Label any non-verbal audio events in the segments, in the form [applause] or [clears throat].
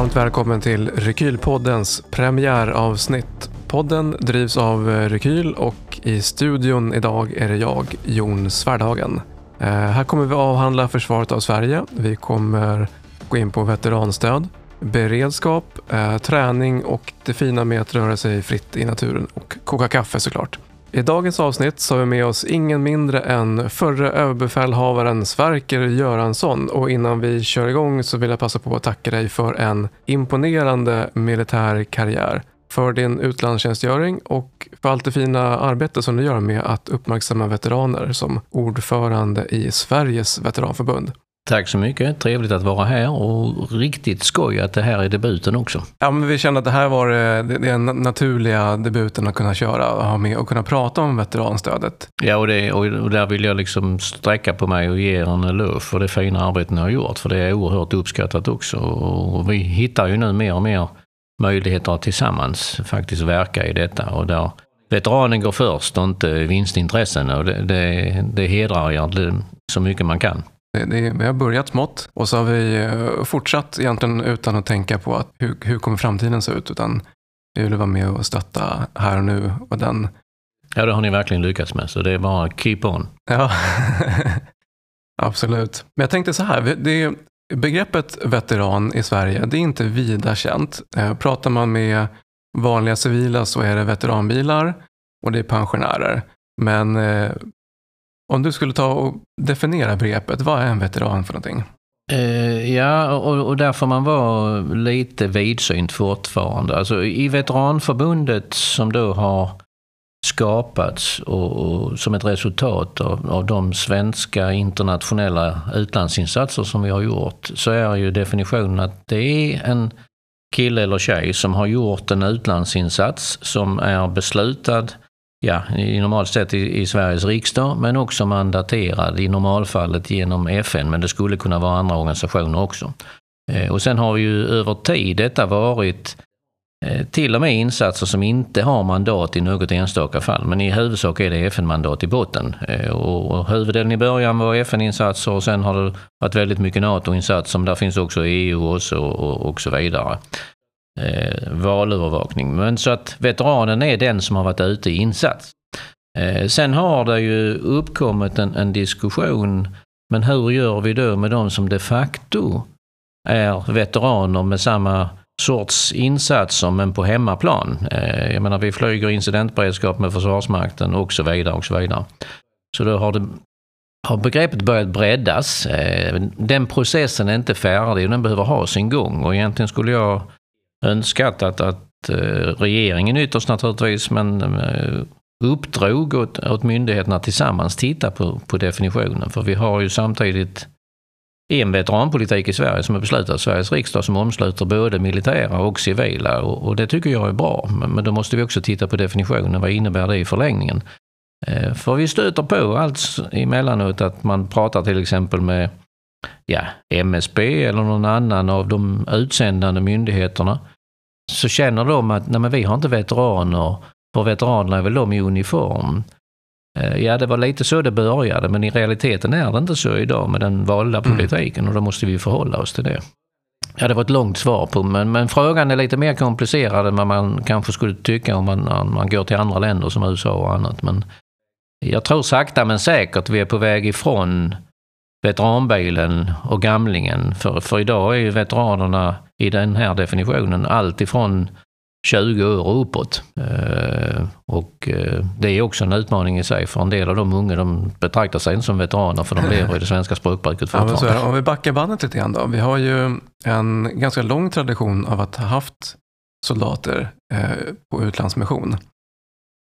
varmt välkommen till Rekylpoddens premiäravsnitt. Podden drivs av eh, Rekyl och i studion idag är det jag, Jon Svärdhagen. Eh, här kommer vi avhandla försvaret av Sverige. Vi kommer gå in på veteranstöd, beredskap, eh, träning och det fina med att röra sig fritt i naturen och koka kaffe såklart. I dagens avsnitt så har vi med oss ingen mindre än förre överbefälhavaren Sverker Göransson och innan vi kör igång så vill jag passa på att tacka dig för en imponerande militär karriär, för din utlandstjänstgöring och för allt det fina arbete som du gör med att uppmärksamma veteraner som ordförande i Sveriges veteranförbund. Tack så mycket. Trevligt att vara här och riktigt skoj att det här är debuten också. Ja, men vi kände att det här var eh, den naturliga debuten att kunna köra och ha med och kunna prata om veteranstödet. Ja, och, det, och där vill jag liksom sträcka på mig och ge er en eloge för det fina arbete ni har gjort. För det är oerhört uppskattat också. Och vi hittar ju nu mer och mer möjligheter att tillsammans faktiskt verka i detta. Och där veteranen går först och inte vinstintressen. Och det, det, det hedrar er så mycket man kan. Det, det, vi har börjat smått och så har vi eh, fortsatt egentligen utan att tänka på att hur, hur kommer framtiden se ut. Utan vi vill vara med och stötta här och nu. Och den... Ja, det har ni verkligen lyckats med. Så det är bara keep on. Ja, [laughs] absolut. Men jag tänkte så här. Det, begreppet veteran i Sverige, det är inte vida känt. Eh, pratar man med vanliga civila så är det veteranbilar och det är pensionärer. Men eh, om du skulle ta och definiera begreppet, vad är en veteran för någonting? Uh, ja, och, och där får man vara lite vidsynt fortfarande. Alltså, I Veteranförbundet som då har skapats och, och som ett resultat av, av de svenska internationella utlandsinsatser som vi har gjort så är ju definitionen att det är en kille eller tjej som har gjort en utlandsinsats som är beslutad ja, i normalt sett i, i, Sveriges riksdag, men också mandaterad i normalfallet genom FN, men det skulle kunna vara andra organisationer också. Eh, och sen har ju över tid detta varit eh, till och med insatser som inte har mandat i något enstaka fall, men i huvudsak är det FN-mandat i botten. Eh, och, och huvuddelen i början var FN-insatser och sen har det varit väldigt mycket NATO-insatser, men där finns också EU och så, och, och så vidare eh, valövervakning. Men så att veteranen är den som har varit ute i insats. Eh, sen har det ju uppkommit en, en, diskussion, men hur gör vi då med de som de facto är veteraner med samma sorts insatser men på hemmaplan? Eh, jag menar vi flyger incidentberedskap med Försvarsmakten och så vidare och så vidare. Så då har det har begreppet börjat breddas. Eh, den processen är inte färdig och den behöver ha sin gång och egentligen skulle jag önskat att, att eh, regeringen ytterst naturligtvis, men eh, uppdrog åt, åt myndigheterna tillsammans titta på, på definitionen. För vi har ju samtidigt en veteranpolitik i Sverige som är beslutad av Sveriges riksdag som omsluter både militära och civila och, och det tycker jag är bra. Men, men, då måste vi också titta på definitionen. Vad innebär det i förlängningen? Eh, för vi stöter på allt emellanåt att man pratar till exempel med ja, MSB eller någon annan av de utsändande myndigheterna så känner de att nej men vi har inte veteraner, för veteranerna är väl de i uniform. Eh, ja, det var lite så det började, men i realiteten är det inte så idag med den valda mm. politiken och då måste vi förhålla oss till det. Ja, det var ett långt svar på, men, men frågan är lite mer komplicerad än vad man kanske skulle tycka om man, om man går till andra länder som USA och annat. Men jag tror sakta men säkert vi är på väg ifrån veteranbilen och gamlingen. För, för idag är ju veteranerna i den här definitionen allt ifrån 20 år och uppåt. Eh, och eh, det är också en utmaning i sig för en del av de unga de betraktar sig inte som veteraner för de [laughs] lever i det svenska språkbruket fortfarande. Ja, Om vi backar bandet lite grann då. Vi har ju en ganska lång tradition av att ha haft soldater eh, på utlandsmission.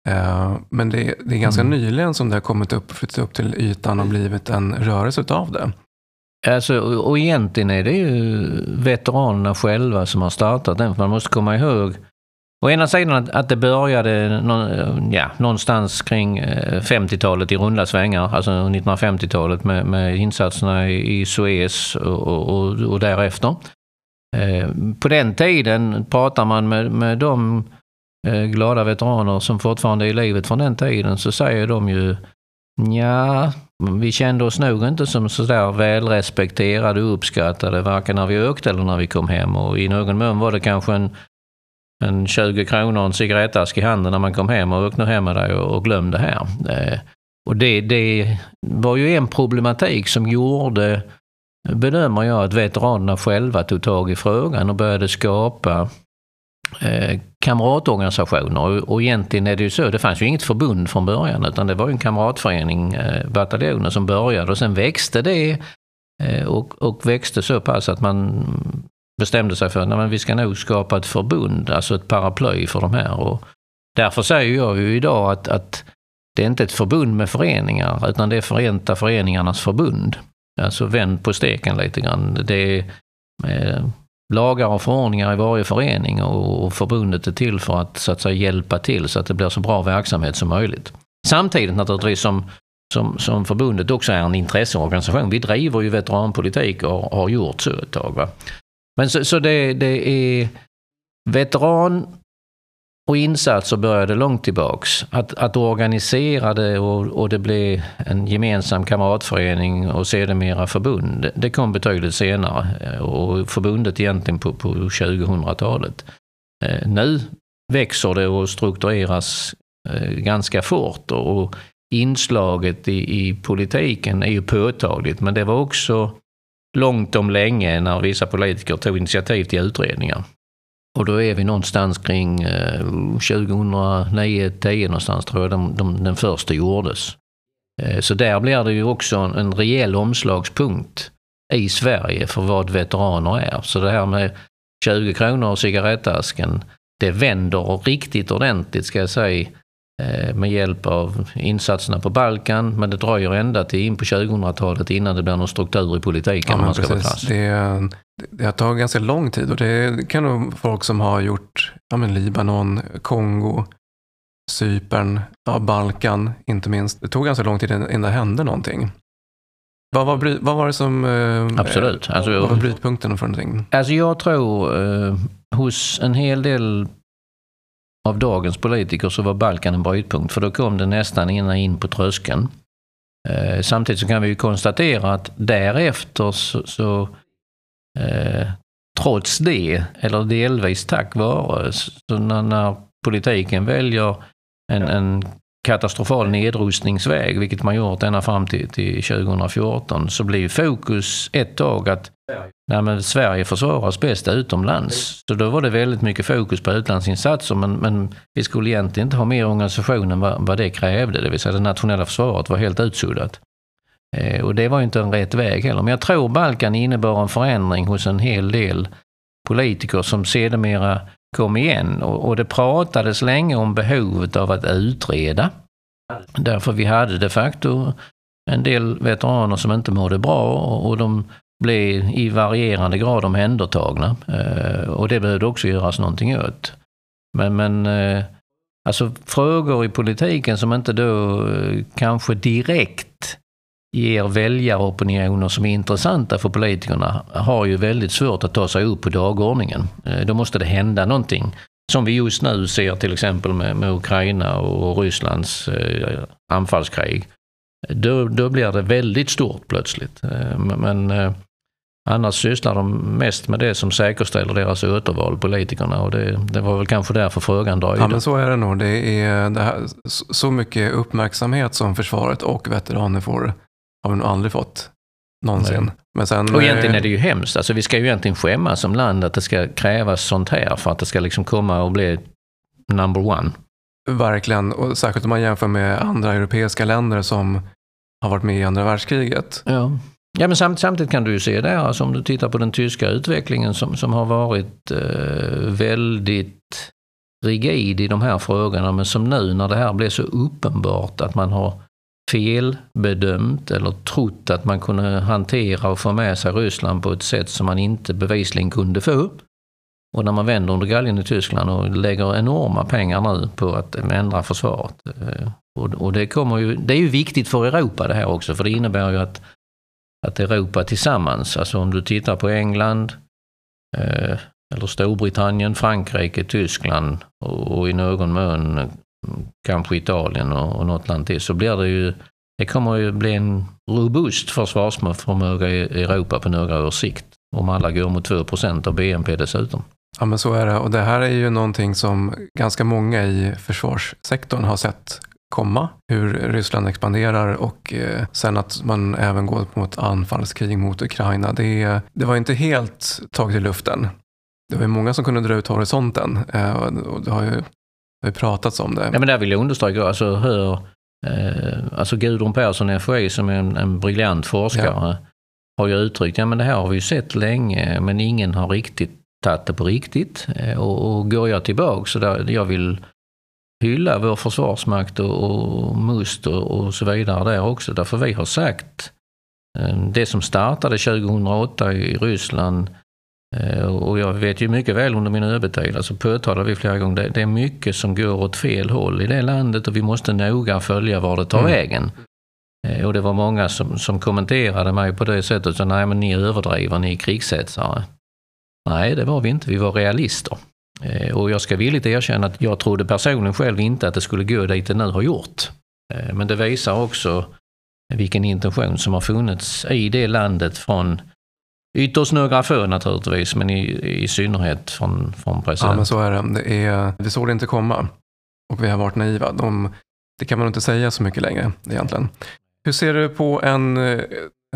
Eh, men det, det, är ganska mm. nyligen som det har kommit upp, flyttat upp till ytan och blivit en rörelse utav det. Alltså, och egentligen är det ju veteranerna själva som har startat den. För man måste komma ihåg Å ena sidan att, att det började ja, någonstans kring 50-talet eh, i runda svängar, alltså 1950-talet med, med insatserna i Suez och, och, och därefter. Eh, på den tiden pratar man med, med de Eh, glada veteraner som fortfarande är i livet från den tiden så säger de ju Ja, vi kände oss nog inte som sådär välrespekterade och uppskattade varken när vi åkte eller när vi kom hem. Och i någon mån var det kanske en, en 20 kronor och en cigarettask i handen när man kom hem och åkte hem med dig och, och glömde här. Eh, och det, det var ju en problematik som gjorde, bedömer jag, att veteranerna själva tog tag i frågan och började skapa eh, kamratorganisationer. Och, egentligen är det ju så, det fanns ju inget förbund från början utan det var ju en kamratförening, eh, bataljonen, som började och sen växte det eh, och, och växte så pass att man bestämde sig för att vi ska nog skapa ett förbund, alltså ett paraply för de här. Och därför säger jag ju idag att, att det är inte ett förbund med föreningar, utan det är Förenta Föreningarnas förbund. Alltså vänd på steken lite grann. Det är eh, lagar och förordningar i varje förening och förbundet är till för att, så att säga, hjälpa till så att det blir så bra verksamhet som möjligt. Samtidigt naturligtvis som, som, som förbundet också är en intresseorganisation. Vi driver ju veteranpolitik och har gjort så ett tag. Va? Men så, så det, det är veteran och insatser började långt tillbaks. Att, att organisera det och, och det blev en gemensam kamratförening och sedermera förbund, det, kom betydligt senare. Eh, och förbundet egentligen på, på 2000-talet. Eh, nu växer det och struktureras eh, ganska fort och inslaget i, i politiken är ju påtagligt men det var också långt om länge när vissa politiker tog initiativ till utredningar. Och då är vi någonstans kring eh, 2009-10 någonstans tror jag de, de, den första gjordes. Eh, så där blir det ju också en, en rejäl omslagspunkt i Sverige för vad veteraner är. Så det här med 20 kronor och cigarettasken, det vänder riktigt ordentligt ska jag säga Eh, med hjälp av insatserna på Balkan. Men det dröjer ända till in på 2000-talet innan det blir någon struktur i politiken. Ja, man ska precis. Det, det har tagit ganska lång tid och det kan nog folk som har gjort ja, men Libanon, Kongo, Cypern, ja, Balkan inte minst. Det tog ganska lång tid innan det hände någonting. Vad var, vad var det som eh, Absolut. Alltså, vad var brytpunkten för någonting? Alltså jag tror eh, hos en hel del av dagens politiker så var Balkan en brytpunkt för då kom det nästan innan in på tröskeln. Eh, samtidigt så kan vi ju konstatera att därefter så, så eh, trots det, eller delvis tack vare, så när, när politiken väljer en, en katastrofal nedrustningsväg, vilket man gjort ända fram till, till 2014, så blir fokus ett tag att nej, men Sverige försvaras bäst utomlands. Så då var det väldigt mycket fokus på utlandsinsatser, men, men vi skulle egentligen inte ha mer organisation än vad, vad det krävde, det vill säga det nationella försvaret var helt utsuddat. Eh, och det var ju inte en rätt väg heller. Men jag tror Balkan innebar en förändring hos en hel del politiker som sedermera kom igen och, och det pratades länge om behovet av att utreda. Därför vi hade de facto en del veteraner som inte mådde bra och de blev i varierande grad omhändertagna. Eh, och det behövde också göras någonting åt. Men, men eh, alltså frågor i politiken som inte då kanske direkt ger väljaropinioner som är intressanta för politikerna har ju väldigt svårt att ta sig upp på dagordningen. Eh, då måste det hända någonting. Som vi just nu ser till exempel med, med Ukraina och Rysslands eh, anfallskrig. Då, då blir det väldigt stort plötsligt. Eh, men eh, annars sysslar de mest med det som säkerställer deras återval, politikerna. Och det, det var väl kanske därför frågan dröjde. Ja, men så är det nog. Det är det här, så mycket uppmärksamhet som försvaret och veteraner får har vi nog aldrig fått någonsin. Men sen, och egentligen eh, är det ju hemskt. Alltså, vi ska ju egentligen skämmas som land att det ska krävas sånt här för att det ska liksom komma och bli number one. Verkligen, och särskilt om man jämför med andra europeiska länder som har varit med i andra världskriget. Ja, ja men samt, samtidigt kan du ju se det, alltså om du tittar på den tyska utvecklingen som, som har varit eh, väldigt rigid i de här frågorna, men som nu när det här blir så uppenbart att man har felbedömt eller trott att man kunde hantera och få med sig Ryssland på ett sätt som man inte bevisligen kunde få. Och när man vänder under galgen i Tyskland och lägger enorma pengar nu på att ändra försvaret. Eh, och det, kommer ju, det är ju viktigt för Europa det här också, för det innebär ju att, att Europa tillsammans, alltså om du tittar på England, eh, eller Storbritannien, Frankrike, Tyskland och i någon mån kanske Italien och, och något land till, så blir det ju det kommer ju bli en robust försvarsförmåga i Europa på några års sikt. Om alla går mot 2% av BNP dessutom. Ja men så är det och det här är ju någonting som ganska många i försvarssektorn har sett komma, hur Ryssland expanderar och eh, sen att man även går mot anfallskrig mot Ukraina. Det, det var inte helt taget i luften. Det var ju många som kunde dra ut horisonten eh, och det har ju, det har pratats om det. Ja, men där vill jag understryka, alltså hör eh, alltså Gudrun Persson, FOI, som är en, en briljant forskare, ja. har ju uttryckt, ja men det här har vi ju sett länge, men ingen har riktigt tagit det på riktigt. Eh, och, och går jag tillbaka så där, jag vill hylla vår försvarsmakt och, och MUST och, och så vidare där också. Därför vi har sagt eh, det som startade 2008 i Ryssland och jag vet ju mycket väl under min ÖB-tid, alltså påtalade vi flera gånger, det, är mycket som går åt fel håll i det landet och vi måste noga följa var det tar mm. vägen. Eh, och det var många som, som kommenterade mig på det sättet, så nej men ni överdriver, ni är krigshetsare. Nej, det var vi inte, vi var realister. Eh, och jag ska villigt erkänna att jag trodde personligen själv inte att det skulle gå dit det nu har gjort. Eh, men det visar också vilken intention som har funnits i det landet från Ytterst några få naturligtvis, men i, i synnerhet från, från presidenten. Ja, men så är det. det är, vi såg det inte komma och vi har varit naiva. De, det kan man inte säga så mycket längre egentligen. Hur ser du på en,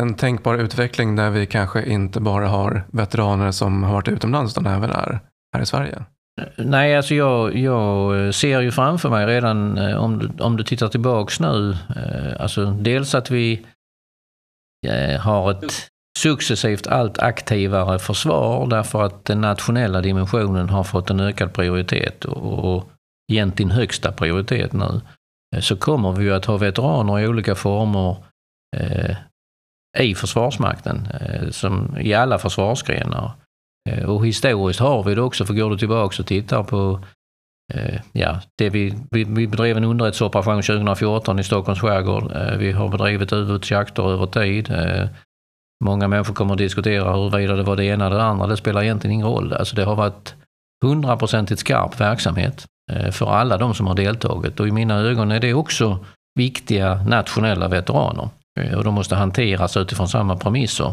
en tänkbar utveckling där vi kanske inte bara har veteraner som har varit utomlands utan även är här i Sverige? Nej, alltså jag, jag ser ju framför mig redan eh, om du, om du tittar tillbaks nu, eh, alltså dels att vi eh, har ett successivt allt aktivare försvar därför att den nationella dimensionen har fått en ökad prioritet och, och egentligen högsta prioritet nu. Eh, så kommer vi ju att ha veteraner i olika former eh, i Försvarsmakten, eh, som i alla försvarsgrenar. Eh, och historiskt har vi det också, för går du tillbaka och tittar på eh, Ja, det vi, vi, vi bedrev en underrättelseoperation 2014 i Stockholms skärgård. Eh, vi har bedrivit ubåtsjakter över tid. Många människor kommer att diskutera huruvida det var det ena eller det andra. Det spelar egentligen ingen roll. Alltså det har varit hundraprocentigt skarp verksamhet eh, för alla de som har deltagit och i mina ögon är det också viktiga nationella veteraner. Eh, och de måste hanteras utifrån samma premisser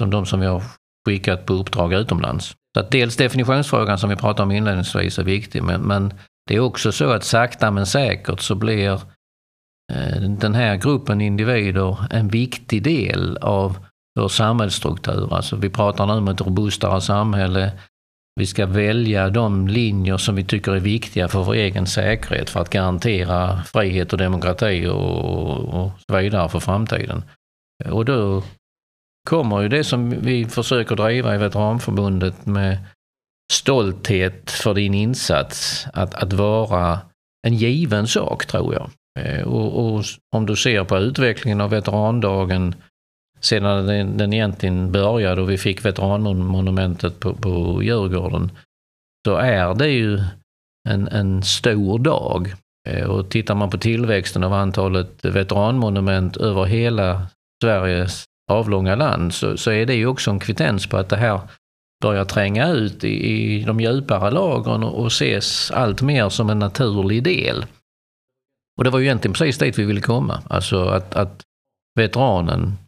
som de som vi har skickat på uppdrag utomlands. Så att dels definitionsfrågan som vi pratade om inledningsvis är viktig, men, men det är också så att sakta men säkert så blir eh, den här gruppen individer en viktig del av vår samhällsstruktur. Alltså vi pratar nu om ett robustare samhälle. Vi ska välja de linjer som vi tycker är viktiga för vår egen säkerhet för att garantera frihet och demokrati och, och så vidare för framtiden. Och då kommer ju det som vi försöker driva i Veteranförbundet med stolthet för din insats att, att vara en given sak tror jag. Eh, och, och, om du ser på utvecklingen av veterandagen sedan den, den egentligen började och vi fick veteranmonumentet på, på Djurgården så är det ju en, en stor dag. Eh, och tittar man på tillväxten av antalet veteranmonument över hela Sveriges avlånga land så, så är det ju också en kvittens på att det här börjar tränga ut i, i de djupare lagren och, och ses allt mer som en naturlig del. Och det var ju egentligen precis dit vi ville komma. Alltså att, att veteranen,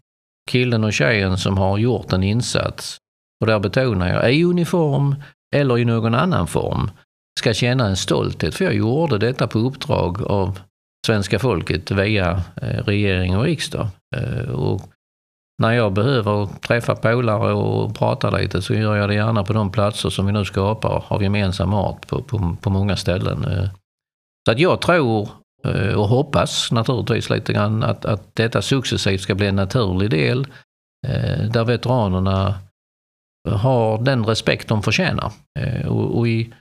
killen och tjejen som har gjort en insats, och där betonar jag, i uniform eller i någon annan form, ska känna en stolthet. För jag gjorde detta på uppdrag av svenska folket via eh, regering och riksdag. Eh, och när jag behöver träffa polare och prata lite så gör jag det gärna på de platser som vi nu skapar av gemensam art på, på, på många ställen. Eh, så att jag tror och hoppas naturligtvis lite grann att, att detta successivt ska bli en naturlig del eh, där veteranerna har den respekt de förtjänar. Och, och i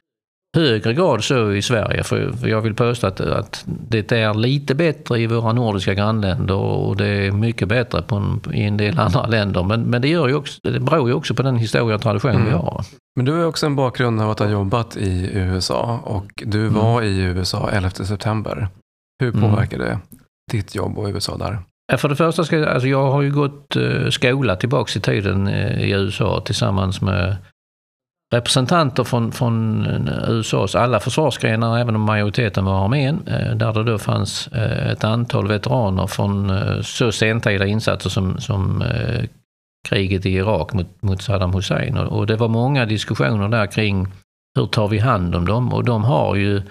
högre grad så i Sverige. För jag vill påstå att, att det är lite bättre i våra nordiska grannländer och det är mycket bättre en, i en del andra länder. Men, men det, gör ju också, det beror ju också på den historia och tradition mm. vi har. Men du har också en bakgrund av att ha jobbat i USA och du mm. var mm. i USA 11 september. Hur mm. påverkade det ditt jobb och USA där? För det första, ska, alltså jag har ju gått uh, skola tillbaks i tiden uh, i USA tillsammans med representanter från, från USAs alla försvarsgrenar, även om majoriteten var armén, där det då fanns ett antal veteraner från så sentida insatser som, som kriget i Irak mot, mot Saddam Hussein. Och det var många diskussioner där kring hur tar vi hand om dem? Och de har ju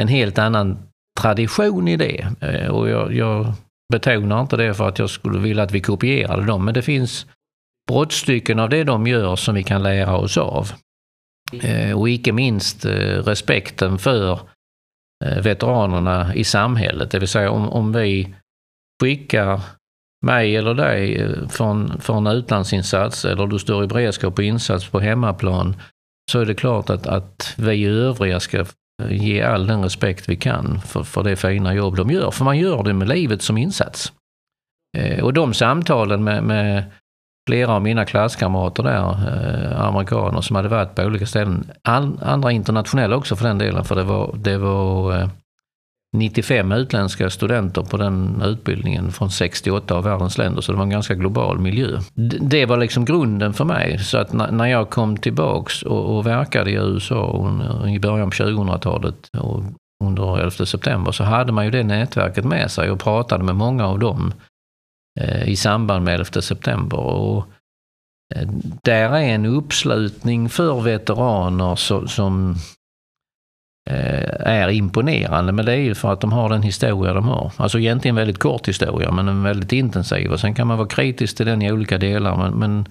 en helt annan tradition i det. Eh, och jag, jag betonar inte det för att jag skulle vilja att vi kopierade dem, men det finns brottstycken av det de gör som vi kan lära oss av. Eh, och icke minst eh, respekten för veteranerna i samhället. Det vill säga om, om vi skickar mig eller dig från, från utlandsinsats eller du står i beredskap på insats på hemmaplan så är det klart att, att vi övriga ska ge all den respekt vi kan för, för det fina jobb de gör. För man gör det med livet som insats. Eh, och de samtalen med, med flera av mina klasskamrater där, eh, amerikaner som hade varit på olika ställen, andra internationella också för den delen, för det var, det var eh, 95 utländska studenter på den utbildningen från 68 av världens länder, så det var en ganska global miljö. Det var liksom grunden för mig. Så att när jag kom tillbaks och, och verkade i USA i början på 2000-talet och under 11 september så hade man ju det nätverket med sig och pratade med många av dem eh, i samband med 11 september. Och eh, där är en uppslutning för veteraner som Eh, är imponerande. Men det är ju för att de har den historia de har. Alltså egentligen väldigt kort historia men en väldigt intensiv. Och sen kan man vara kritisk till den i olika delar. Men, men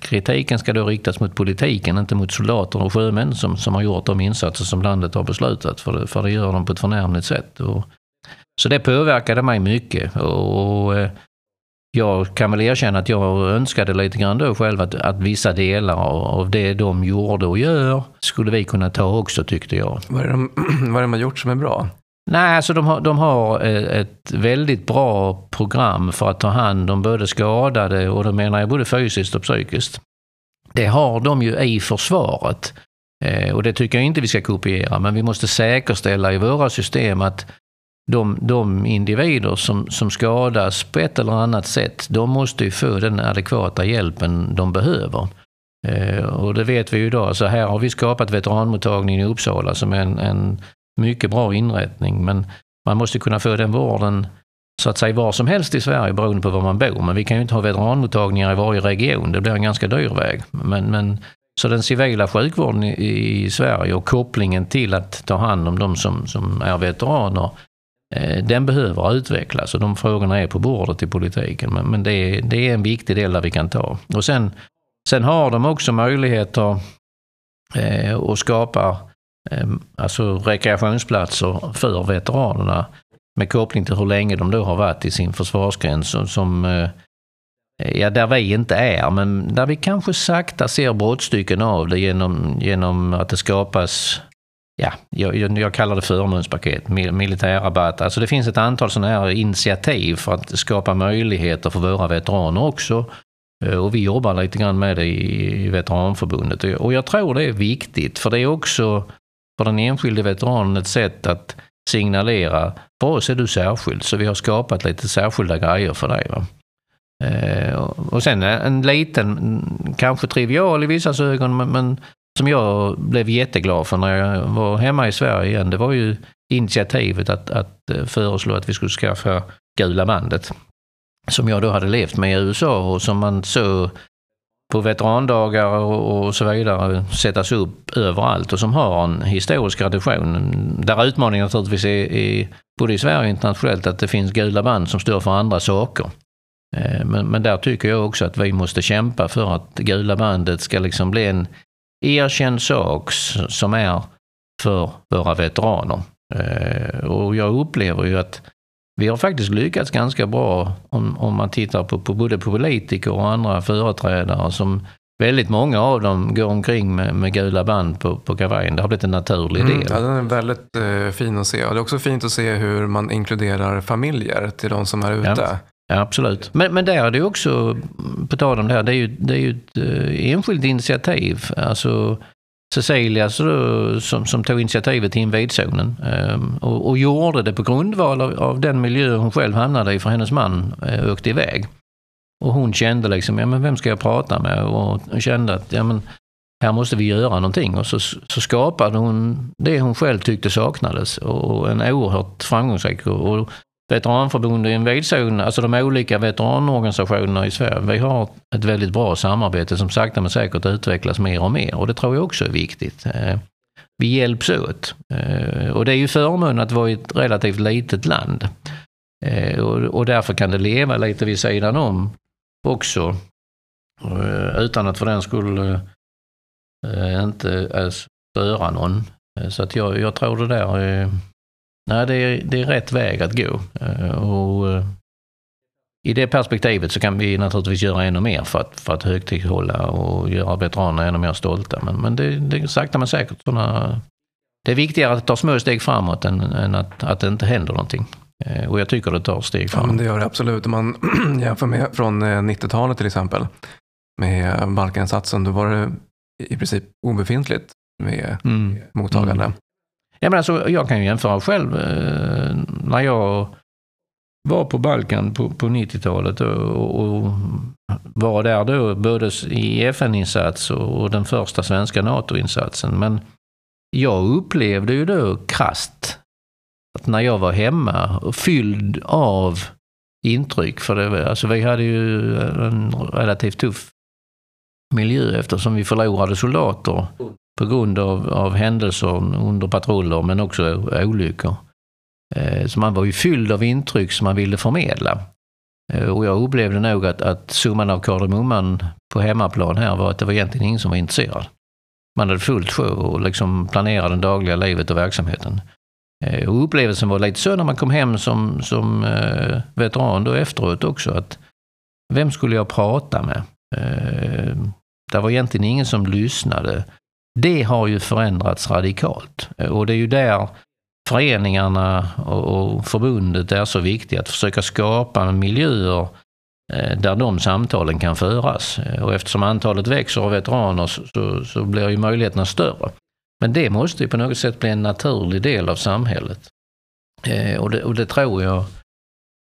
kritiken ska då riktas mot politiken, inte mot soldater och sjömän som, som har gjort de insatser som landet har beslutat. För det, för det gör de på ett förnämligt sätt. Och, så det påverkade mig mycket. Och, och jag kan väl erkänna att jag önskade lite grann då själv att, att vissa delar av det de gjorde och gör skulle vi kunna ta också tyckte jag. Vad är det de, [clears throat] vad är de har gjort som är bra? Nej, alltså de har, de har ett väldigt bra program för att ta hand om både skadade och då menar jag både fysiskt och psykiskt. Det har de ju i försvaret. Eh, och det tycker jag inte vi ska kopiera, men vi måste säkerställa i våra system att de, de individer som, som skadas på ett eller annat sätt, de måste ju få den adekvata hjälpen de behöver. Eh, och det vet vi ju idag, så här har vi skapat veteranmottagningen i Uppsala som är en, en mycket bra inrättning, men man måste kunna få den vården så att säga var som helst i Sverige beroende på var man bor. Men vi kan ju inte ha veteranmottagningar i varje region, det blir en ganska dyr väg. Men, men, så den civila sjukvården i, i Sverige och kopplingen till att ta hand om de som, som är veteraner Eh, den behöver utvecklas och de frågorna är på bordet i politiken. Men, men det, är, det är en viktig del där vi kan ta. Och sen, sen har de också möjligheter eh, att skapa eh, alltså rekreationsplatser för veteranerna med koppling till hur länge de då har varit i sin försvarsgräns. Som, som eh, ja, där vi inte är, men där vi kanske sakta ser brottstycken av det genom, genom att det skapas ja, jag, jag, kallar det förmånspaket, militärrabatt. Alltså det finns ett antal sådana här initiativ för att skapa möjligheter för våra veteraner också. Eh, och vi jobbar lite grann med det i Veteranförbundet. Och jag tror det är viktigt, för det är också för den enskilde veteranen ett sätt att signalera, för oss är du särskild, så vi har skapat lite särskilda grejer för dig. Va? Eh, och sen en liten, kanske trivial i vissa ögon, men som jag blev jätteglad för när jag var hemma i Sverige igen, det var ju initiativet att, att eh, föreslå att vi skulle skaffa Gula bandet. Som jag då hade levt med i USA och som man så på veterandagar och, och så vidare sättas upp överallt och som har en historisk tradition. Där utmaningen naturligtvis är, är både i Sverige och internationellt att det finns gula band som står för andra saker. Eh, men, men där tycker jag också att vi måste kämpa för att gula bandet ska liksom bli en erkänd sak som är för våra veteraner. Eh, och jag upplever ju att vi har faktiskt lyckats ganska bra om, om man tittar på, på både politiker och andra företrädare som Väldigt många av dem går omkring med, med gula band på, på kavajen. Det har blivit en naturlig mm, del. Ja, den är väldigt eh, fin att se. Och det är också fint att se hur man inkluderar familjer till de som är ute. Ja. Ja, absolut. Men, men där är det också, på tal om det här, det är ju, det är ju ett eh, enskilt initiativ. Alltså Cecilia så, som, som tog initiativet till invidzonen eh, och, och gjorde det på grundval av, av, den miljö hon själv hamnade i för hennes man eh, åkte iväg. Och hon kände liksom, ja men vem ska jag prata med? Och kände att, ja men här måste vi göra någonting. Och så, så skapade hon det hon själv tyckte saknades och en oerhört framgångsrik. Och och är en vidzon, alltså de olika veteranorganisationerna i Sverige, vi har ett väldigt bra samarbete som sakta men säkert utvecklas mer och mer och det tror jag också är viktigt. Eh, vi hjälps åt. Eh, och det är ju förmån att vara i ett relativt litet land. Eh, och därför kan det leva lite vid sidan om också. Utan att för den skull inte störa någon. Så att jag, jag tror det där är, nej, det, är, det är rätt väg att gå. Och i det perspektivet så kan vi naturligtvis göra ännu mer för att, för att högtidlighålla och göra veteranerna ännu mer stolta. Men, men det, det är sakta men säkert sådana... Det är viktigare att ta små steg framåt än, än att, att det inte händer någonting. Eh, och jag tycker det tar steg framåt. Ja, men det gör det absolut. Om man [clears throat] jämför med från 90-talet eh, till exempel med Balkaninsatsen, då var det i princip obefintligt med mm. mottagande. Mm. Jag, menar, så alltså, jag kan ju jämföra själv. Eh, när jag var på Balkan på, på 90-talet och, och, var där då både i FN-insats och den första svenska NATO-insatsen. Men jag upplevde ju då krast att när jag var hemma och fylld av intryck, för det, alltså vi hade ju en relativt tuff miljö eftersom vi förlorade soldater på grund av, av händelser under patruller men också olyckor. Eh, så man var ju fylld av intryck som man ville förmedla. Eh, och jag upplevde nog att, att summan av kardemumman på hemmaplan här var att det var egentligen ingen som var intresserad. Man hade fullt sjö och liksom planerade det dagliga livet och verksamheten. Eh, och upplevelsen var lite så när man kom hem som, som veteran då efteråt också att vem skulle jag prata med? Det var egentligen ingen som lyssnade. Det har ju förändrats radikalt eh, och det är ju där föreningarna och förbundet är så viktiga att försöka skapa miljöer eh, där de samtalen kan föras. Eh, och eftersom antalet växer av veteraner så, så, blir ju möjligheterna större. Men det måste ju på något sätt bli en naturlig del av samhället. Och, det, och det tror jag,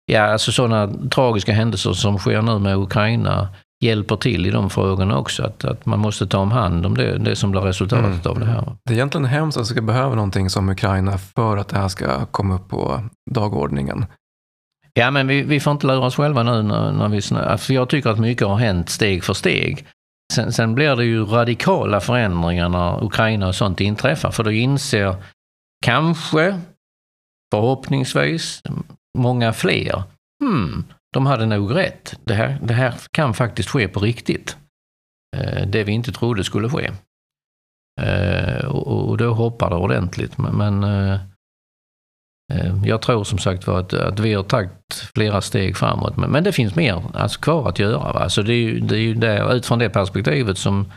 ja alltså sådana tragiska händelser som sker nu med Ukraina hjälper till i de frågorna också. Att, att man måste ta om hand om det, det som blir resultatet mm. av det här. Det är egentligen hemskt att vi ska behöva någonting som Ukraina för att det här ska komma upp på dagordningen. Ja, men vi, vi får inte lura oss själva nu när, när vi... För jag tycker att mycket har hänt steg för steg. Sen, sen blir det ju radikala förändringar när Ukraina och sånt inträffar, för då inser kanske, förhoppningsvis, många fler, hmm, de hade nog rätt. Det här, det här kan faktiskt ske på riktigt. Eh, det vi inte trodde skulle ske. Eh, och då hoppar det ordentligt. Men eh, jag tror som sagt var att, att vi har tagit flera steg framåt. Men, det finns mer alltså, kvar att göra. Va? Alltså det är ju, det är ju där, utifrån det perspektivet som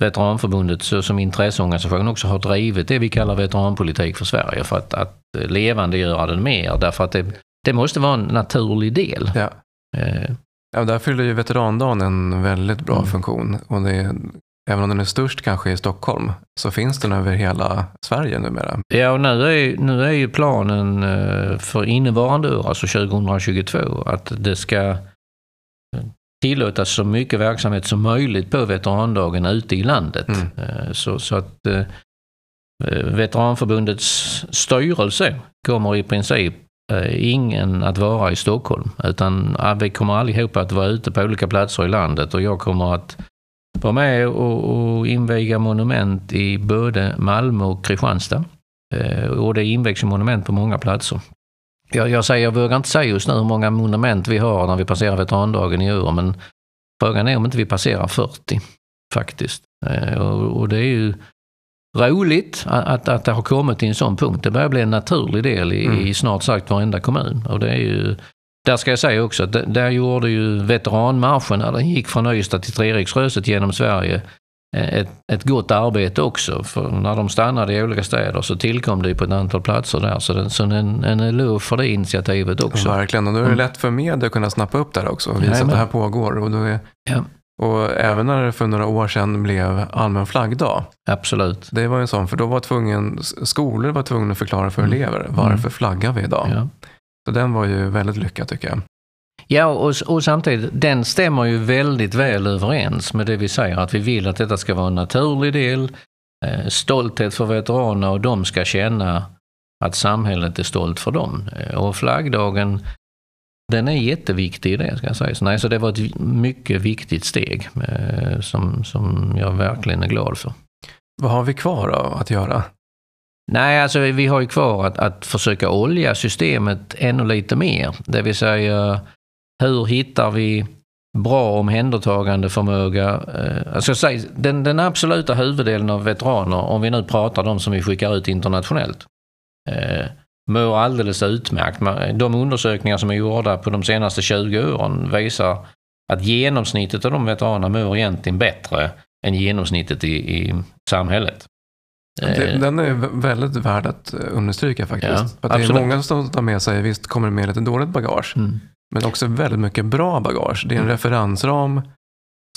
Veteranförbundet så, som intresseorganisation också har drivit det vi kallar veteranpolitik för Sverige för att, att levandegöra den mer. Därför att det, det måste vara en naturlig del. Ja. Eh. Ja, där fyller ju veterandagen en väldigt bra mm. funktion. Och det även om den är störst kanske i Stockholm så finns den över hela Sverige numera. Ja, och nu är, nu är ju planen eh, för innevarande år, alltså 2022, att det ska tillåtas så mycket verksamhet som möjligt på veterandagen ute i landet. Mm. Eh, så, så att Veteranförbundets styrelse kommer i princip Eh, Eh, ingen att vara i Stockholm. Utan vi kommer allihopa att vara ute på olika platser i landet och jag kommer att vara med och, och inviga monument i både Malmö och Kristianstad. Eh, och det invigs monument på många platser. Jag, jag, säger, jag vågar inte säga just nu hur många monument vi har när vi passerar veterandagen i år, men frågan är om inte vi passerar 40 faktiskt. Eh, och, och det är ju roligt att, att det har kommit till en sån punkt. Det börjar bli en naturlig del i, mm. i snart sagt varenda kommun. Och det är ju, där ska jag säga också att där gjorde ju veteranmarschen när den gick från Ystad till Treriksröset genom Sverige eh, ett, ett gott arbete också. För när de stannade i olika städer så tillkom det på ett antal platser där. Så, det, så en, en eloge för det initiativet också. verkligen, och då är det mm. lätt för media att kunna snappa upp det också och visa ja, att det här pågår. Och då är, ja. Och även när det för några år sedan blev allmän flaggdag. Absolut. Det var en sån, för då var tvungen, skolor var tvungna att förklara för mm. elever varför mm. flaggar vi idag. Ja. Så den var ju väldigt lyckad tycker jag. Ja, och, och samtidigt, den stämmer ju väldigt väl överens med det vi säger, att vi vill att detta ska vara en naturlig del, eh, stolthet för veteraner och de ska känna att samhället är stolt för dem. Eh, och flaggdagen, den är jätteviktig i det, ska jag säga. Så, nej, så det var ett mycket viktigt steg eh, som, som jag verkligen är glad för. Vad har vi kvar då att göra? Nej, alltså vi har ju kvar att, att försöka olja systemet ännu lite mer. Det vill säga, hur hittar vi bra omhändertagandeförmåga? Alltså, säg, den, den absoluta huvuddelen av veteraner, om vi nu pratar de som vi skickar ut internationellt, eh, mår alldeles utmärkt. De undersökningar som är gjorda på de senaste 20 åren visar att genomsnittet av de veteranerna mår egentligen bättre än genomsnittet i, i samhället. Eh, den är väldigt värd att understryka faktiskt. Ja, För det är många som tar med sig, visst kommer det med lite dåligt bagage, mm. men också väldigt mycket bra bagage. Det är en mm. referensram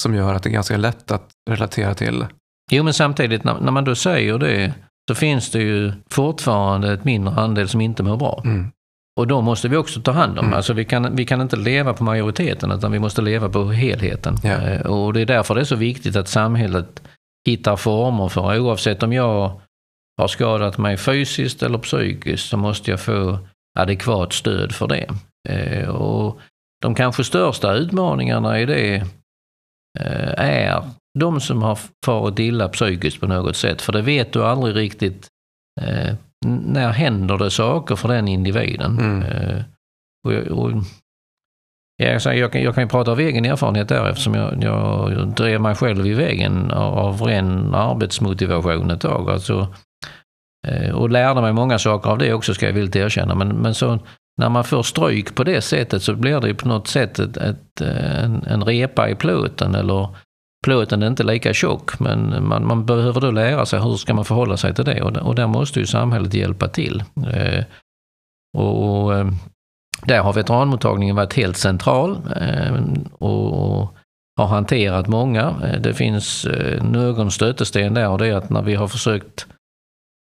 som gör att det är ganska lätt att relatera till. Jo, men samtidigt när man då säger det så finns det ju fortfarande ett mindre andel som inte mår bra. Mm. Och då måste vi också ta hand om. Mm. Alltså vi, kan, vi kan inte leva på majoriteten utan vi måste leva på helheten. Ja. Eh, och det är därför det är så viktigt att samhället hittar former för, oavsett om jag har skadat mig fysiskt eller psykiskt så måste jag få adekvat stöd för det. Eh, och de kanske största utmaningarna i det är de som har farit illa psykiskt på något sätt. För det vet du aldrig riktigt eh, när händer det saker för den individen. Mm. och, och jag, jag, kan, jag kan ju prata av egen erfarenhet där eftersom jag, jag drev mig själv i väggen av ren arbetsmotivation ett tag. Alltså, eh, och lärde mig många saker av det också ska jag villigt erkänna. Men, men så när man får stryk på det sättet så blir det på något sätt ett, ett, en, en repa i plåten eller plåten är inte lika tjock men man, man behöver då lära sig hur ska man förhålla sig till det och, och där måste ju samhället hjälpa till. Eh, och, och eh, där har veteranmottagningen varit helt central eh, och har hanterat många. Eh, det finns eh, någon stötesten där och det är att när vi har försökt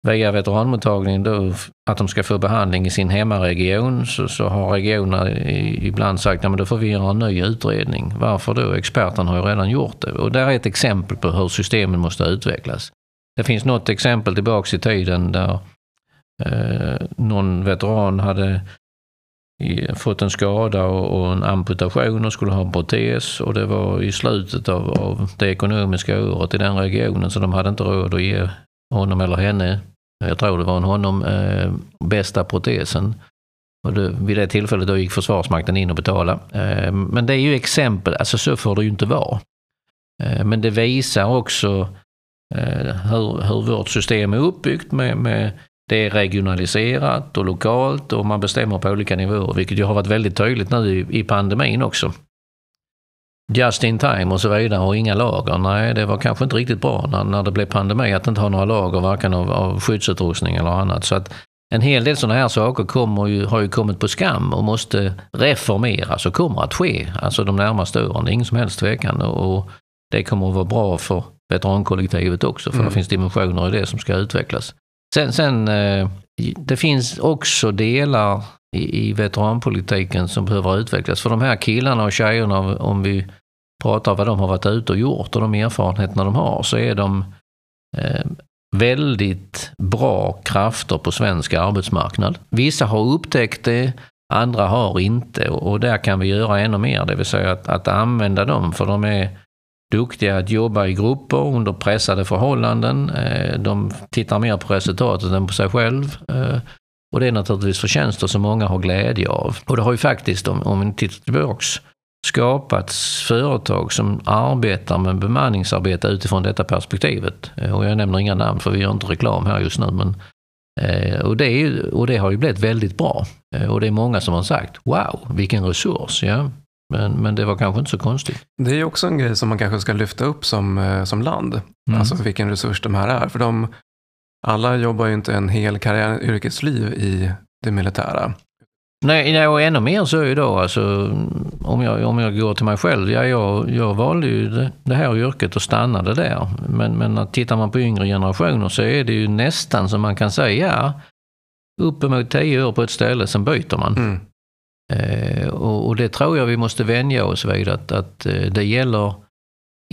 via veteranmottagningen då, att de ska få behandling i sin hemmaregion så, så har regionerna ibland sagt att då får vi göra en ny utredning. Varför då? Experten har ju redan gjort det. Och där är ett exempel på hur systemen måste utvecklas. Det finns något exempel tillbaks i tiden där eh, någon veteran hade fått en skada och, en amputation och skulle ha en protes och det var i slutet av, av det ekonomiska året i den regionen så de hade inte råd att ge honom eller henne, jag tror det var en honom, eh, bästa protesen. Och det, vid det tillfället då gick Försvarsmakten in och betalade. Eh, men det är ju exempel, alltså så får det ju inte vara. Eh, men det visar också eh, hur, hur vårt system är uppbyggt med, med det är regionaliserat och lokalt och man bestämmer på olika nivåer, vilket ju har varit väldigt tydligt nu i, pandemin också. Just in time och så vidare och inga lager. Nej, det var kanske inte riktigt bra när, när det blev pandemi att inte ha några lager varken av, av skyddsutrustning eller annat. Så att en hel del sådana här saker kommer ju, har ju kommit på skam och måste reformeras och kommer att ske alltså de närmaste åren. Det är ingen som helst tvekan. Och det kommer att vara bra för veterankollektivet också för mm. det finns dimensioner i det som ska utvecklas. Sen, sen eh, det finns också delar i, i veteranpolitiken som behöver utvecklas. För de här killarna och tjejerna, om vi pratar vad de har varit ute och gjort och de erfarenheterna de har, så är de eh, väldigt bra krafter på svensk arbetsmarknad. Vissa har upptäckt det, andra har inte och där kan vi göra ännu mer, det vill säga att, att använda dem för de är duktiga att jobba i grupper under pressade förhållanden. Eh, de tittar mer på resultatet än på sig själv. Eh, och det är naturligtvis förtjänster som många har glädje av. Och det har ju faktiskt, om, om vi tittar tillbaks, skapats företag som arbetar med bemanningsarbete utifrån detta perspektivet. Eh, och jag nämner inga namn för vi gör inte reklam här just nu. Men, och, det är, och det har ju blivit väldigt bra. Och det är många som har sagt, wow, vilken resurs. Ja, men, men det var kanske inte så konstigt. Det är också en grej som man kanske ska lyfta upp som, eh, som land. Mm. Alltså vilken resurs de här är. För de, alla jobbar ju inte en hel karriär, yrkesliv i det militära. Nej, och ännu mer så idag. Alltså, om, jag, om jag går till mig själv. Ja, jag, jag valde ju det, det här yrket och stannade där. Men, men tittar man på yngre generationer så är det ju nästan som man kan säga, uppemot tio år på ett ställe, sen byter man. Mm. Eh, och, och, det tror jag vi måste vänja oss vid att, att eh, det gäller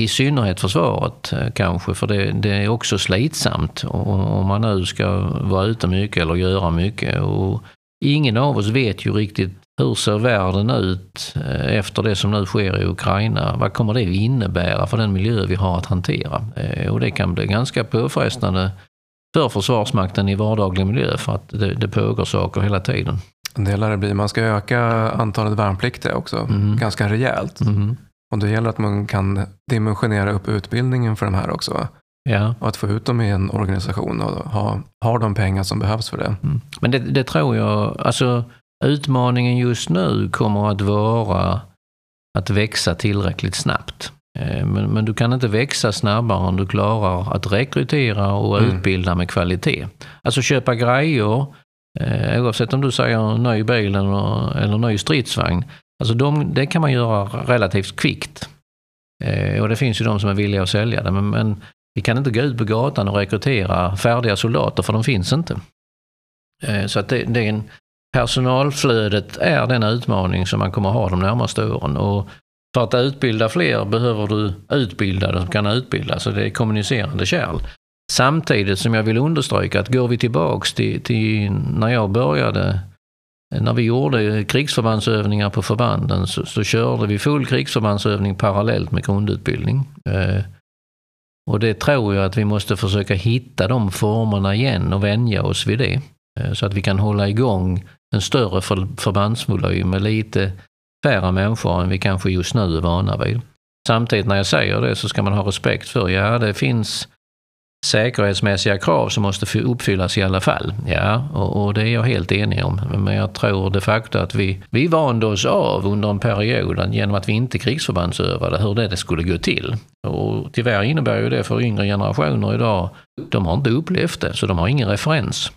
i synnerhet försvaret eh, kanske, för det, det är också slitsamt om man nu ska vara ute mycket eller göra mycket. Och ingen av oss vet ju riktigt hur ser världen ut eh, efter det som nu sker i Ukraina? Vad kommer det innebära för den miljö vi har att hantera? Eh, och det kan bli ganska påfrestande för Försvarsmakten i vardaglig miljö för att det, det pågår saker hela tiden. Det lär det bli. Man ska öka antalet värnpliktiga också, mm. ganska rejält. Mm. Och det gäller att man kan dimensionera upp utbildningen för de här också. Ja. Och att få ut dem i en organisation och ha, ha de pengar som behövs för det. Mm. Men det, det, tror jag, alltså utmaningen just nu kommer att vara att växa tillräckligt snabbt. Eh, men, men, du kan inte växa snabbare om du klarar att rekrytera och mm. utbilda med kvalitet. Alltså köpa grejer, eh, oavsett om du säger ny bil eller, eller ny stridsvagn. Alltså de, det kan man göra relativt kvickt. Eh, och det finns ju de som är villiga att sälja det. Men, men vi kan inte gå ut på gatan och rekrytera färdiga soldater för de finns inte. Eh, så att det, det är en, personalflödet är den utmaning som man kommer ha de närmaste åren. Och för att utbilda fler behöver du utbildade som kan utbilda, så det är kommunicerande kärl. Samtidigt som jag vill understryka att går vi tillbaks till, till när jag började när vi gjorde krigsförbandsövningar på förbanden så, så körde vi full krigsförbandsövning parallellt med grundutbildning. Eh, och det tror jag att vi måste försöka hitta de formerna igen och vänja oss vid det. Eh, så att vi kan hålla igång en större förbandsvolym med lite färre människor än vi kanske just nu är vana vid. Samtidigt när jag säger det så ska man ha respekt för, ja det finns säkerhetsmässiga krav som måste uppfyllas i alla fall. Ja, och, och, det är jag helt enig om. Men jag tror de facto att vi, vi vande oss av under en period genom att vi inte krigsförbandsövade hur det skulle gå till. Och tyvärr innebär ju det för yngre generationer idag, de har inte upplevt det, så de har ingen referens.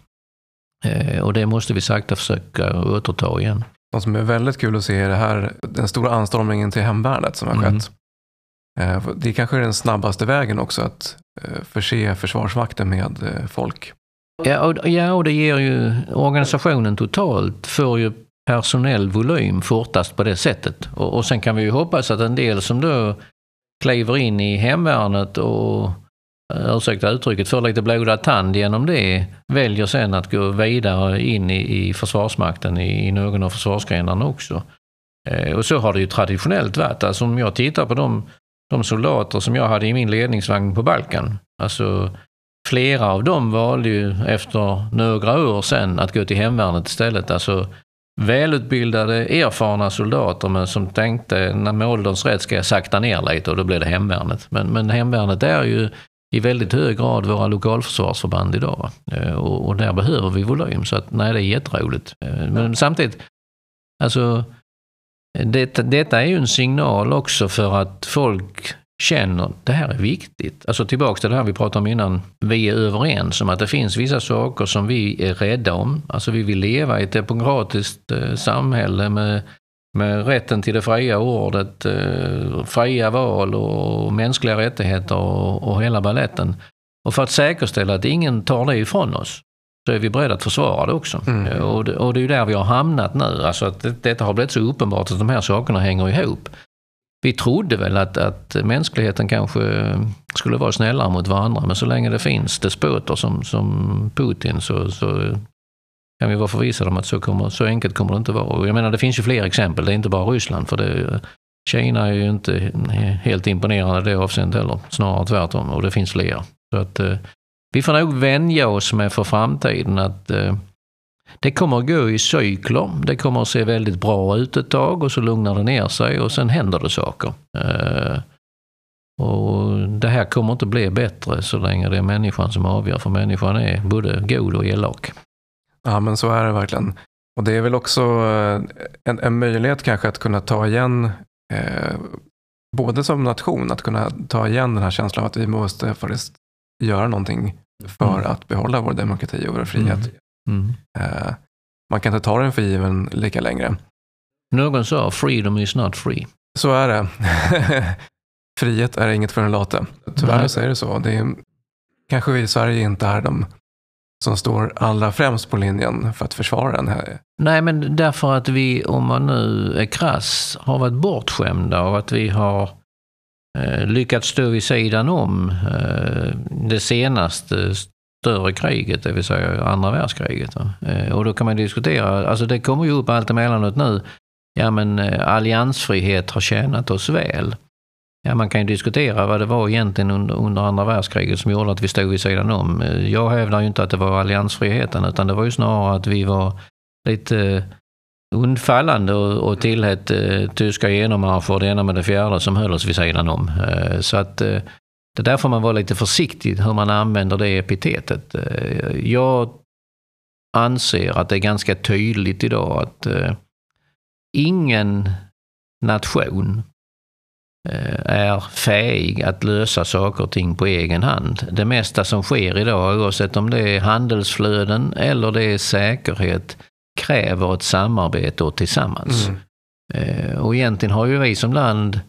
Eh, och det måste vi sakta försöka återta igen. Något som är väldigt kul att se är det här, den stora anstormningen till hemvärnet som har skett. Mm. Eh, det det kanske är den snabbaste vägen också att eh, förse Försvarsmakten med eh, folk. Ja och, ja, och det ger ju organisationen totalt får ju personell volym fortast på det sättet. Och, och sen kan vi ju hoppas att en del som då kliver in i hemvärnet och ursäkta uttrycket, får lite blodad tand genom det, väljer sen att gå vidare in i, i Försvarsmakten i, i någon av försvarsgrenarna också. Eh, och så har det ju traditionellt varit. Alltså om jag tittar på de de soldater som jag hade i min ledningsvagn på Balkan. Alltså, flera av dem valde ju efter några år sen att gå till hemvärnet istället. Alltså, välutbildade, erfarna soldater men som tänkte när med ålderns rätt ska jag sakta ner lite och då blev det hemvärnet. Men, men hemvärnet är ju i väldigt hög grad våra lokalförsvarsförband idag. Eh, och, och, där behöver vi volym, så att nej, det är jätteroligt. Eh, men samtidigt, alltså det, detta är ju en signal också för att folk känner att det här är viktigt. Alltså tillbaks till det här vi pratade om innan. Vi är överens om att det finns vissa saker som vi är rädda om. Alltså vi vill leva i ett demokratiskt eh, samhälle med, med rätten till det fria ordet, eh, fria val och mänskliga rättigheter och, och hela balletten. Och för att säkerställa att ingen tar det ifrån oss så är vi beredda att försvara det också. Mm. Och, det, och det är ju där vi har hamnat nu. Alltså att det, detta har blivit så uppenbart att de här sakerna hänger ihop. Vi trodde väl att, att mänskligheten kanske skulle vara snällare mot varandra, men så länge det finns despoter som, som Putin så, så kan vi vara förvissade om att så, kommer, så enkelt kommer det inte vara. Och jag menar, det finns ju fler exempel, det är inte bara Ryssland. För det, Kina är ju inte helt imponerande i det avseendet heller, snarare tvärtom. Och det finns fler. Så att, eh, vi får nog vänja oss med för framtiden att eh, det kommer att gå i cykler. Det kommer att se väldigt bra ut ett tag och så lugnar det ner sig och sen händer det saker. Eh, och Det här kommer inte bli bättre så länge det är människan som avgör, för människan är både god och elak. Ja, men så är det verkligen. Och det är väl också eh, en, en möjlighet kanske att kunna ta igen, eh, både som nation, att kunna ta igen den här känslan av att vi måste faktiskt göra någonting för mm. att behålla vår demokrati och vår frihet. Mm. Uh, man kan inte ta den för given lika längre. Någon sa freedom is not free. Så är det. [laughs] Frihet är inget för den late. Tyvärr så är det så. Det är, kanske vi i Sverige inte är de som står allra främst på linjen för att försvara den här? Nej, men därför att vi, om man nu är krass, har varit bortskämda av att vi har eh, Eh, lyckats stå vid sidan om eh, det senaste större kriget, det vill säga andra världskriget. Eh, och då kan man diskutera, alltså det kommer ju upp allt emellanåt nu, ja men alliansfrihet har tjänat oss väl. Ja, man kan ju diskutera vad det var egentligen under, under andra världskriget som gjorde att vi stod vid sidan om. Jag hävdar ju inte att det var alliansfriheten utan det var ju snarare att vi var lite undfallande och, och tillät eh, tyska genommarscher det ena med det fjärde som höll oss vid sidan om. Eh, så att eh, det där får man vara lite försiktig hur man använder det epitetet. Eh, jag anser att det är ganska tydligt idag att eh, ingen nation eh, är fäig att lösa saker och ting på egen hand. Det mesta som sker idag, oavsett om det är handelsflöden eller det är säkerhet, kräver ett samarbete och tillsammans. Mm. Eh, och egentligen har ju vi som land,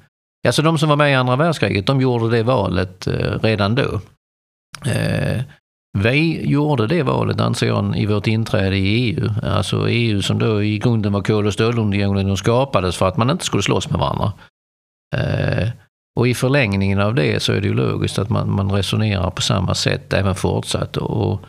alltså de som var med i andra världskriget, de gjorde det valet eh, redan då. Vi gjorde det valet, anser jag, i vårt inträde i EU. Alltså EU som då i grunden var kol och stålunionen och skapades för att man inte skulle slåss med varandra. Eh, och i förlängningen av det så är det ju logiskt att man, man resonerar på samma sätt även fortsatt. Och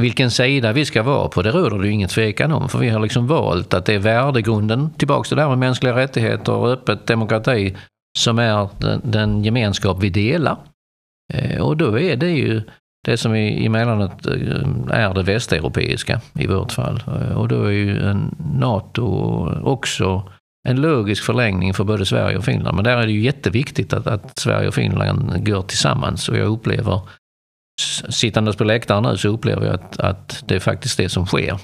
vilken sida vi ska vara på, det råder det ju ingen tvekan om. För vi har liksom valt att det är värdegrunden, tillbaks till det här med mänskliga rättigheter och öppet demokrati, som är den, den gemenskap vi delar. Eh, och då är det ju det som emellanåt eh, är det västeuropeiska i vårt fall. Eh, och då är ju en NATO också en logisk förlängning för både Sverige och Finland. Men där är det ju jätteviktigt att, att Sverige och Finland går tillsammans och jag upplever, sittandes på läktaren nu så upplever jag att, att det är faktiskt det som sker.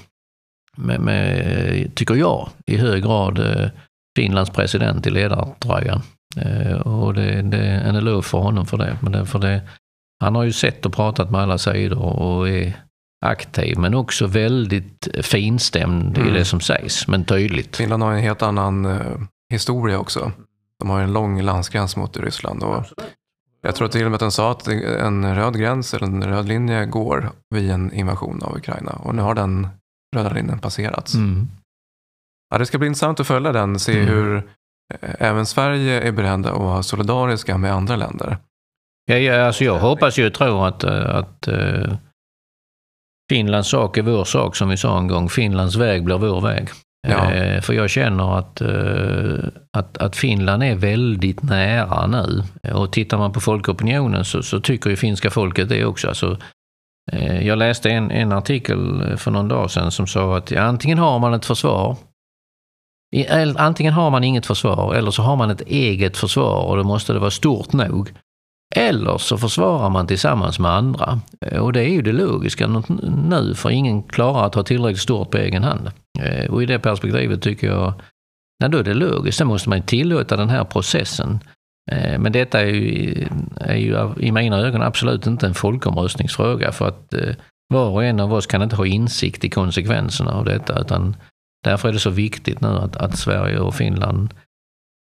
Med, med, tycker jag, i hög grad eh, Finlands president i ledartröjan. Eh, och det, det är en eloge för honom för det. Men det, för det han har ju sett och pratat med alla sidor och är aktiv men också väldigt finstämd mm. i det som sägs, men tydligt. Finland har en helt annan uh, historia också. De har en lång landsgräns mot Ryssland. Och jag tror till och med att den sa att en röd gräns eller en röd linje går vid en invasion av Ukraina. Och nu har den röda linjen passerats. Mm. Ja, det ska bli intressant att följa den, se mm. hur eh, även Sverige är beredda att vara solidariska med andra länder. Ja, ja, alltså jag hoppas ju och tror att, eh, att uh, Finlands sak är vår sak som vi sa en gång. Finlands väg blir vår väg. Ja. Eh, för jag känner att, eh, att, att Finland är väldigt nära nu. Och tittar man på folkopinionen så, så tycker ju finska folket det också. Alltså, eh, jag läste en, en artikel för någon dag sedan som sa att antingen har man ett försvar Antingen har man inget försvar eller så har man ett eget försvar och då måste det vara stort nog. Eller så försvarar man tillsammans med andra. Eh, och det är ju det logiska nu, för ingen klarar att ha tillräckligt stort på egen hand. Eh, och i det perspektivet tycker jag, nej då är det logiskt. Sen måste man tillåta den här processen. Eh, men detta är ju, är ju i mina ögon absolut inte en folkomröstningsfråga för att var och en av oss kan inte ha insikt i konsekvenserna av detta utan därför är det så viktigt nu att, att Sverige och Finland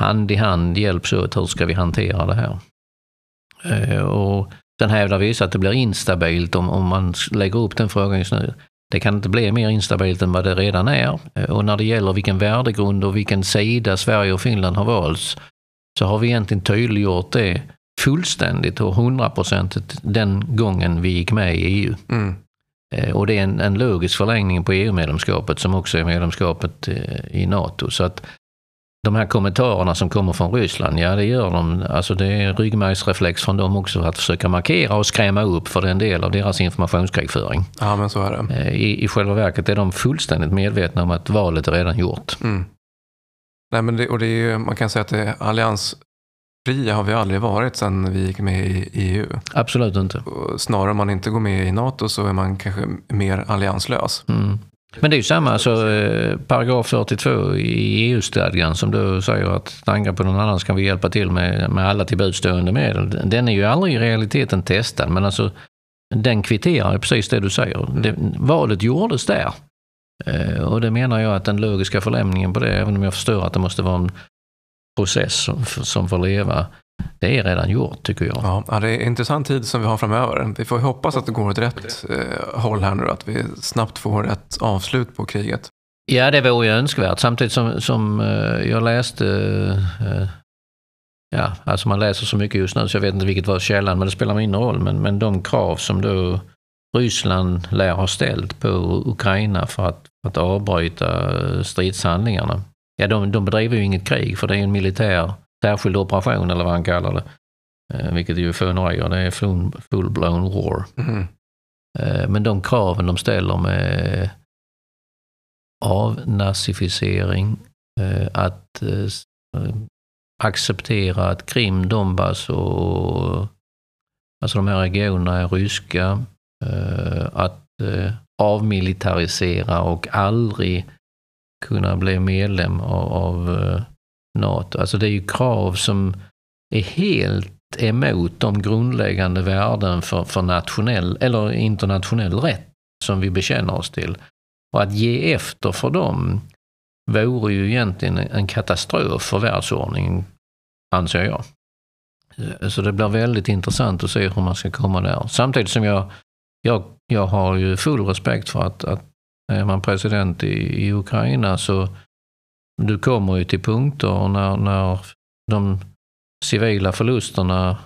hand i hand hjälps åt. Hur ska vi hantera det här? Eh, och sen hävdar vissa att det blir instabilt om, om man lägger upp den frågan just nu. Det kan inte bli mer instabilt än vad det redan är. Eh, och när det gäller vilken värdegrund och vilken sida Sverige och Finland har valt så har vi egentligen tydliggjort det fullständigt och hundraprocentigt den gången vi gick med i EU. Mm. Eh, och det är en, en logisk förlängning på EU-medlemskapet som också är medlemskapet i NATO. Så att de här kommentarerna som kommer från Ryssland, ja det gör de. Alltså det är ryggmärgsreflex från dem också att försöka markera och skrämma upp för det är en del av deras informationskrigföring. Ja men så är det. Eh, I, I själva verket är de fullständigt medvetna om att valet är redan gjort. Mm. Nej men det, och det är, man kan säga att det alliansfria har vi aldrig varit sedan vi gick med i EU. Absolut inte. Och snarare om man inte går med i NATO så är man kanske mer allianslös. Mm. Men det är ju samma, alltså, eh, paragraf 42 i EU-stadgan som då säger att angrepp på någon annan kan vi hjälpa till med, med alla tillbudstående medel. Den är ju aldrig i realiteten testad, men alltså den kvitterar precis det du säger. Det, valet gjordes där. Eh, och det menar jag att den logiska förlämningen på det, även om jag förstår att det måste vara en process som, som får leva, det är redan gjort tycker jag. Ja, det är en intressant tid som vi har framöver. Vi får hoppas att det går åt rätt eh, håll här nu, att vi snabbt får ett avslut på kriget. Ja, det vore ju önskvärt. Samtidigt som, som eh, jag läste, eh, ja, alltså man läser så mycket just nu så jag vet inte vilket var källan, men det spelar mindre roll. Men, men de krav som då Ryssland lär ha ställt på Ukraina för att, för att avbryta stridshandlingarna. Ja, de, de bedriver ju inget krig för det är en militär särskild operation eller vad han kallar det. Eh, vilket ju förnöjer, det är full, full blown war. Mm. Men de kraven de ställer med avnazificering, eh, att acceptera att Krim, Donbass och alltså de här regionerna är ryska, att avmilitarisera och aldrig kunna bli medlem av, av NATO. Alltså det är ju krav som är helt emot de grundläggande värden för, för nationell eller internationell rätt som vi bekänner oss till. Och att ge efter för dem vore ju egentligen en katastrof för världsordningen, anser jag. Så det blir väldigt intressant att se hur man ska komma där. Samtidigt som jag, jag, jag har ju full respekt för att, att är man president i, i Ukraina så du kommer ju till punkter när, när de civila förlusterna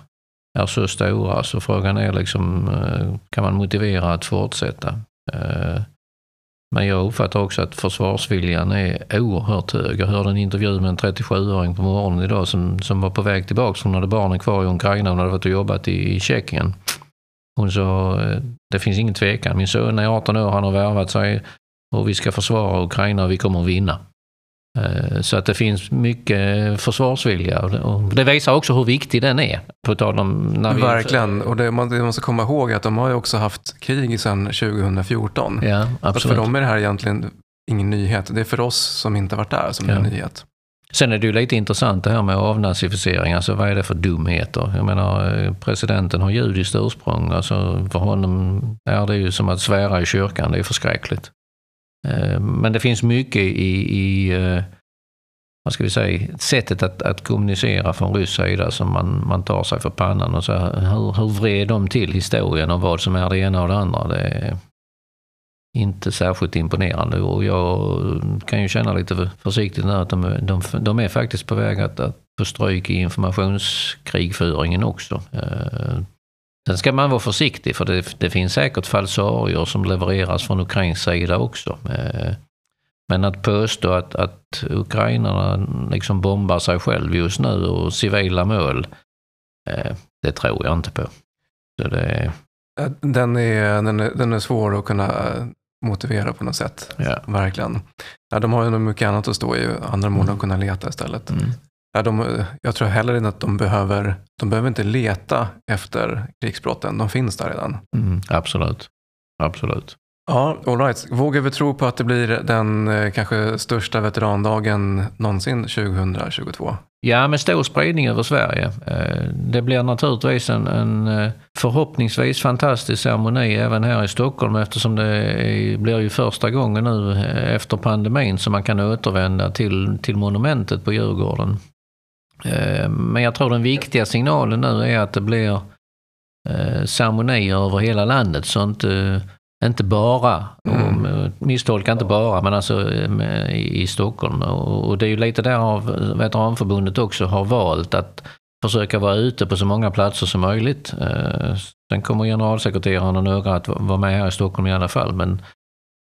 är så stora så frågan är liksom, eh, kan man motivera att fortsätta? Eh, men jag uppfattar också att försvarsviljan är oerhört hög. Jag hörde en intervju med en 37-åring på morgonen idag som, som var på väg tillbaka. Hon hade barnen kvar i Ukraina, hon hade varit och jobbat i, i Tjeckien. Hon sa, eh, det finns ingen tvekan, min son är 18 år, han har värvat sig och vi ska försvara Ukraina och vi kommer att vinna. Eh, så att det finns mycket försvarsvilja och det visar också hur viktig den är. På tal om när vi... Verkligen, och det, man, det måste komma ihåg att de har ju också haft krig sedan 2014. Ja, absolut. Så för dem är det här egentligen ingen nyhet. Det är för oss som inte varit där som ja. är en nyhet. Sen är det ju lite intressant det här med avnazificering, alltså vad är det för dumheter? Jag menar, eh, presidenten har judiskt ursprung, alltså för honom är det ju som att svära i kyrkan, det är förskräckligt. Eh, men det finns mycket i, i eh, vad ska vi säga, sättet att, att kommunicera från rysk sida som man, man tar sig för pannan. Och så, hur, hur vred de till historien och vad som är det ena och det andra? Det är inte särskilt imponerande och jag kan ju känna lite försiktigt nu att de, de, de är faktiskt på väg att, att få stryk i informationskrigföringen också. Eh, Eh, Sen ska man vara försiktig för det, det finns säkert falsarier som levereras från ukrainsk sida också. Eh, men att påstå att, att ukrainarna liksom bombar sig själv just nu och civila mål, eh, det tror jag inte på. Så det... den, är, den, är, den är svår att kunna motivera på något sätt. Ja. Verkligen. Ja, de har ju nog mycket annat att stå i, andra mål mm. att kunna leta istället. Mm. Ja, de, jag tror heller inte att de behöver, de behöver inte leta efter krigsbrotten. De finns där redan. Mm, absolut. Absolut. Ja, all right. Vågar vi tro på att det blir den eh, kanske största veterandagen någonsin 2022? Ja, med stor spridning över Sverige. Eh, det blir naturligtvis en, en eh, förhoppningsvis fantastisk ceremoni även här i Stockholm eftersom det blir ju första gången nu efter pandemin som man kan återvända till, till monumentet på Djurgården. Eh, men jag tror den viktiga signalen nu är att det blir eh, ceremonier över hela landet. Så inte, inte bara, mm. Eh, misstolka inte bara, men alltså i Stockholm. Och det är ju lite därav Veteranförbundet också har valt att försöka vara ute på så många platser som möjligt. Sen kommer generalsekreteraren och några att vara med här i Stockholm i alla fall. Men,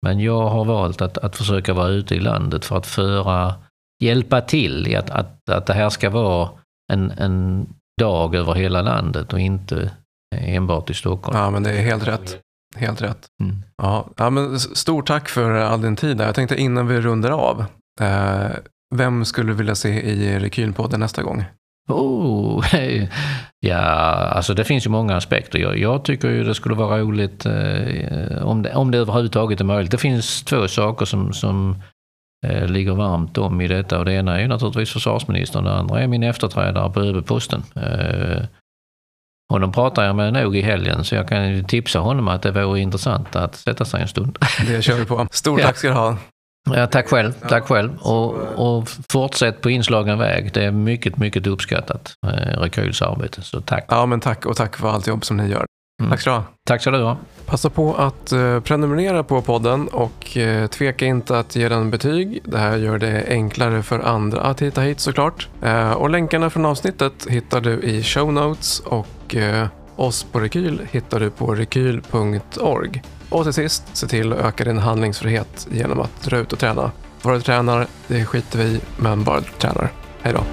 men jag har valt att, att försöka vara ute i landet för att föra hjälpa till i att, att, att det här ska vara en, en dag över hela landet och inte enbart i Stockholm. Ja, men det är helt rätt. Helt rätt. Mm. Ja, ja, men stort tack för all din tid. Jag tänkte innan vi rundar av, eh, vem skulle du vilja se i Rekylpodden nästa gång? Oh, [laughs] ja, alltså det finns ju många aspekter. Jag, jag tycker ju det skulle vara roligt eh, om, det, om det överhuvudtaget är möjligt. Det finns två saker som, som ligger varmt om i detta och det ena är naturligtvis försvarsministern, det andra är min efterträdare på överposten. Eh, honom pratar jag med nog i helgen så jag kan tipsa honom att det vore intressant att sätta sig en stund. [laughs] Det kör vi på. Stort tack ska du ha. Ja, tack själv. Tack själv. Och, och fortsätt på inslagen väg. Det är mycket, mycket uppskattat, eh, Rekyls arbete. Så tack. Ja, men tack och tack för allt jobb som ni gör. Mm. Tack ska du ha. Tack ska du ha. Passa på att eh, prenumerera på podden och eh, tveka inte att ge den betyg. Det här gör det enklare för andra att hitta hit såklart. Eh, och länkarna från avsnittet hittar du i show notes och oss på Rekyl hittar du på rekyl.org. Och till sist, se till att öka din handlingsfrihet genom att dra ut och träna. Vad du tränar, det skiter vi i, men bara du tränar. Hej då!